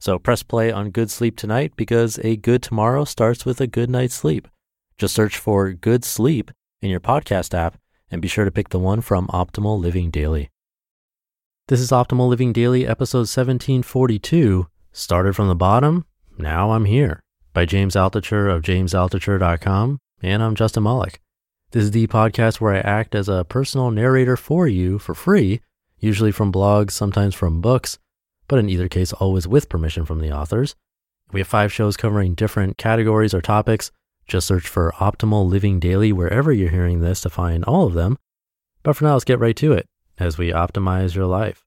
So press play on Good Sleep tonight because a good tomorrow starts with a good night's sleep. Just search for Good Sleep in your podcast app and be sure to pick the one from Optimal Living Daily. This is Optimal Living Daily, episode 1742. Started from the bottom, now I'm here, by James Altucher of jamesaltucher.com, and I'm Justin Malik. This is the podcast where I act as a personal narrator for you for free, usually from blogs, sometimes from books but in either case, always with permission from the authors. We have five shows covering different categories or topics. Just search for Optimal Living Daily wherever you're hearing this to find all of them. But for now, let's get right to it as we optimize your life.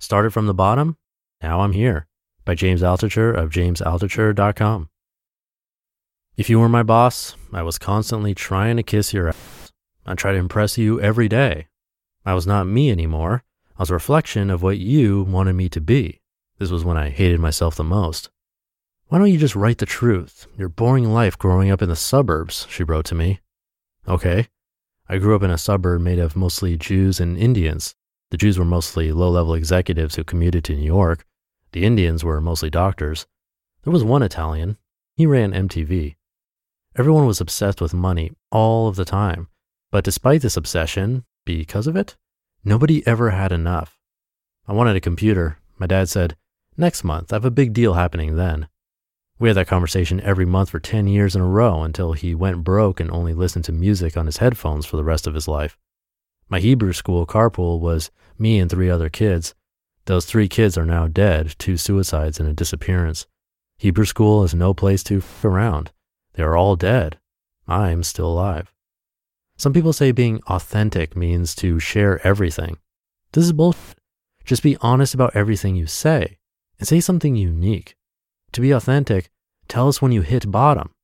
Started from the bottom, now I'm here by James Altucher of jamesaltucher.com. If you were my boss, I was constantly trying to kiss your ass. I try to impress you every day. I was not me anymore. I was a reflection of what you wanted me to be. This was when I hated myself the most. Why don't you just write the truth? Your boring life growing up in the suburbs, she wrote to me. Okay. I grew up in a suburb made of mostly Jews and Indians. The Jews were mostly low level executives who commuted to New York. The Indians were mostly doctors. There was one Italian. He ran MTV. Everyone was obsessed with money all of the time. But despite this obsession, because of it, nobody ever had enough. I wanted a computer. My dad said, Next month, I have a big deal happening then. We had that conversation every month for 10 years in a row until he went broke and only listened to music on his headphones for the rest of his life. My Hebrew school carpool was me and three other kids. Those three kids are now dead, two suicides and a disappearance. Hebrew school is no place to f around. They are all dead. I'm still alive. Some people say being authentic means to share everything. This is bullshit. Just be honest about everything you say and say something unique. To be authentic, tell us when you hit bottom,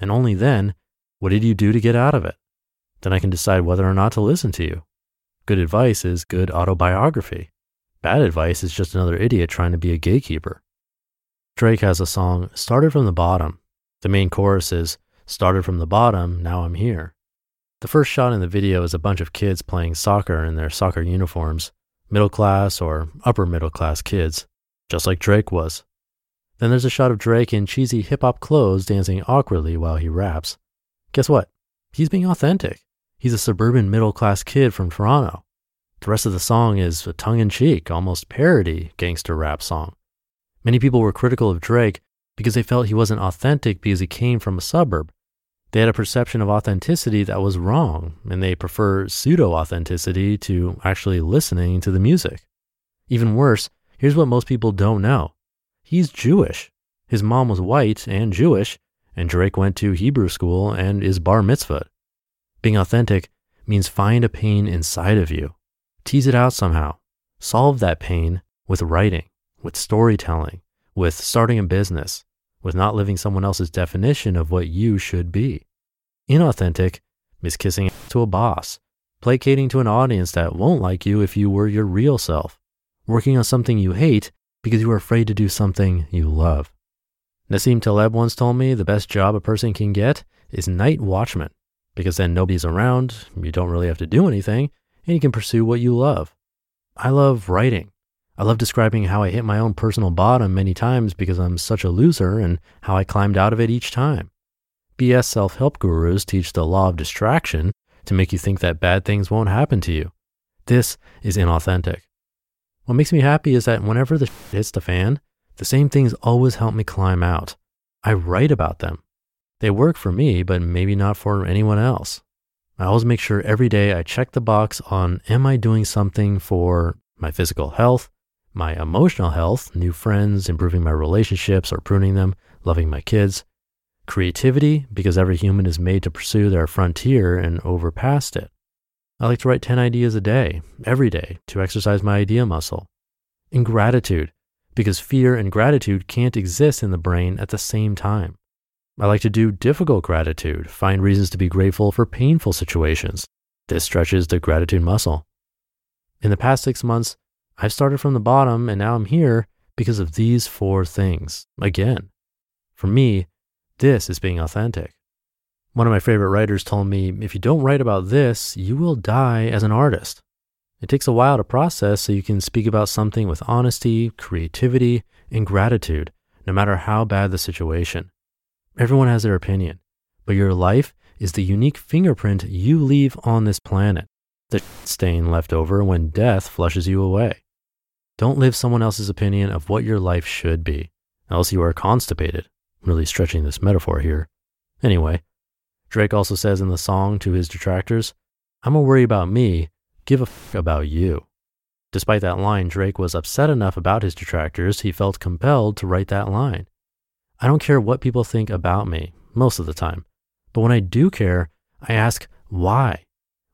and only then, what did you do to get out of it? Then I can decide whether or not to listen to you. Good advice is good autobiography. Bad advice is just another idiot trying to be a gatekeeper. Drake has a song, Started from the Bottom. The main chorus is, Started from the bottom, now I'm here. The first shot in the video is a bunch of kids playing soccer in their soccer uniforms, middle class or upper middle class kids, just like Drake was. Then there's a shot of Drake in cheesy hip hop clothes dancing awkwardly while he raps. Guess what? He's being authentic. He's a suburban middle class kid from Toronto. The rest of the song is a tongue in cheek, almost parody gangster rap song. Many people were critical of Drake because they felt he wasn't authentic because he came from a suburb they had a perception of authenticity that was wrong, and they prefer pseudo authenticity to actually listening to the music. Even worse, here's what most people don't know he's Jewish. His mom was white and Jewish, and Drake went to Hebrew school and is bar mitzvah. Being authentic means find a pain inside of you, tease it out somehow, solve that pain with writing, with storytelling, with starting a business, with not living someone else's definition of what you should be. Inauthentic is kissing to a boss, placating to an audience that won't like you if you were your real self, working on something you hate because you are afraid to do something you love. Nassim Taleb once told me the best job a person can get is night watchman, because then nobody's around, you don't really have to do anything, and you can pursue what you love. I love writing. I love describing how I hit my own personal bottom many times because I'm such a loser and how I climbed out of it each time. BS self help gurus teach the law of distraction to make you think that bad things won't happen to you. This is inauthentic. What makes me happy is that whenever the hits the fan, the same things always help me climb out. I write about them. They work for me, but maybe not for anyone else. I always make sure every day I check the box on am I doing something for my physical health, my emotional health, new friends, improving my relationships or pruning them, loving my kids, creativity, because every human is made to pursue their frontier and overpass it. I like to write 10 ideas a day, every day, to exercise my idea muscle. In gratitude, because fear and gratitude can't exist in the brain at the same time. I like to do difficult gratitude, find reasons to be grateful for painful situations. This stretches the gratitude muscle. In the past six months, I've started from the bottom and now I'm here because of these four things. Again, for me, this is being authentic. One of my favorite writers told me if you don't write about this, you will die as an artist. It takes a while to process so you can speak about something with honesty, creativity, and gratitude, no matter how bad the situation. Everyone has their opinion, but your life is the unique fingerprint you leave on this planet, the stain left over when death flushes you away. Don't live someone else's opinion of what your life should be, else you are constipated. I'm really stretching this metaphor here. Anyway, Drake also says in the song to his detractors, I'm gonna worry about me, give a f about you. Despite that line, Drake was upset enough about his detractors, he felt compelled to write that line. I don't care what people think about me, most of the time. But when I do care, I ask why?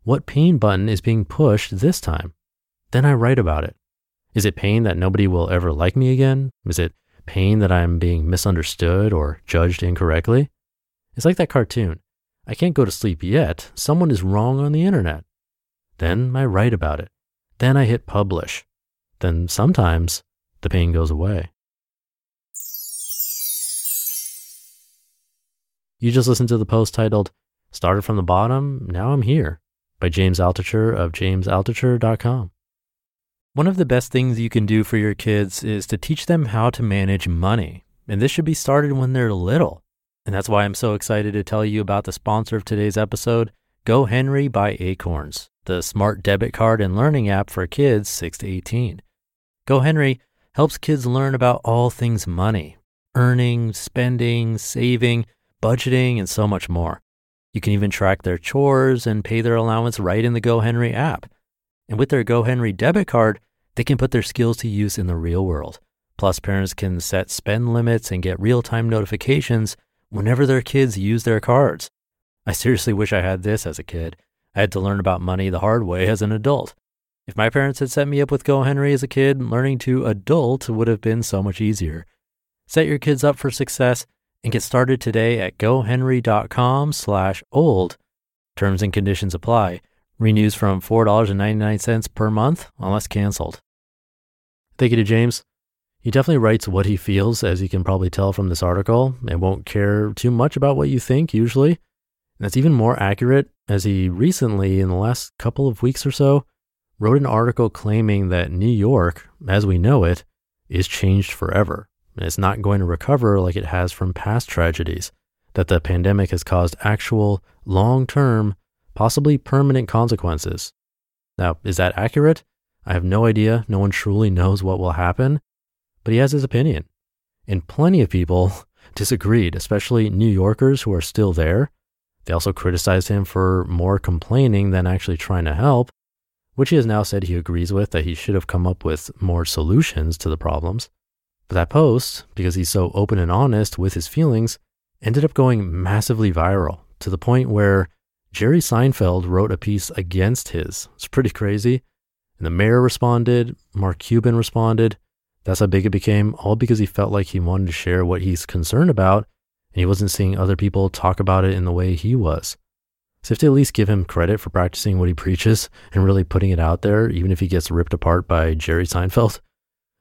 What pain button is being pushed this time? Then I write about it. Is it pain that nobody will ever like me again? Is it pain that I'm being misunderstood or judged incorrectly? It's like that cartoon. I can't go to sleep yet. Someone is wrong on the internet. Then I write about it. Then I hit publish. Then sometimes the pain goes away. You just listened to the post titled Started from the Bottom, Now I'm Here by James Altucher of jamesaltucher.com. One of the best things you can do for your kids is to teach them how to manage money. And this should be started when they're little. And that's why I'm so excited to tell you about the sponsor of today's episode, GoHenry by Acorns, the smart debit card and learning app for kids 6 to 18. GoHenry helps kids learn about all things money, earning, spending, saving, budgeting, and so much more. You can even track their chores and pay their allowance right in the GoHenry app. And with their GoHenry debit card, they can put their skills to use in the real world. Plus, parents can set spend limits and get real time notifications whenever their kids use their cards. I seriously wish I had this as a kid. I had to learn about money the hard way as an adult. If my parents had set me up with GoHenry as a kid, learning to adult would have been so much easier. Set your kids up for success and get started today at gohenry.com slash old. Terms and conditions apply. Renews from $4.99 per month unless canceled. Thank you to James. He definitely writes what he feels, as you can probably tell from this article, and won't care too much about what you think usually. And that's even more accurate as he recently, in the last couple of weeks or so, wrote an article claiming that New York, as we know it, is changed forever. And it's not going to recover like it has from past tragedies, that the pandemic has caused actual, long term possibly permanent consequences. Now, is that accurate? I have no idea. No one truly knows what will happen, but he has his opinion. And plenty of people disagreed, especially New Yorkers who are still there. They also criticized him for more complaining than actually trying to help, which he has now said he agrees with that he should have come up with more solutions to the problems. But that post, because he's so open and honest with his feelings, ended up going massively viral to the point where Jerry Seinfeld wrote a piece against his. It's pretty crazy. And the mayor responded, Mark Cuban responded. That's how big it became, all because he felt like he wanted to share what he's concerned about, and he wasn't seeing other people talk about it in the way he was. So, have to at least give him credit for practicing what he preaches and really putting it out there, even if he gets ripped apart by Jerry Seinfeld.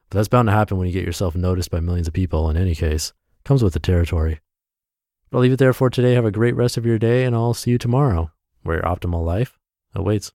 But that's bound to happen when you get yourself noticed by millions of people in any case. Comes with the territory. I'll leave it there for today. Have a great rest of your day, and I'll see you tomorrow, where your optimal life awaits.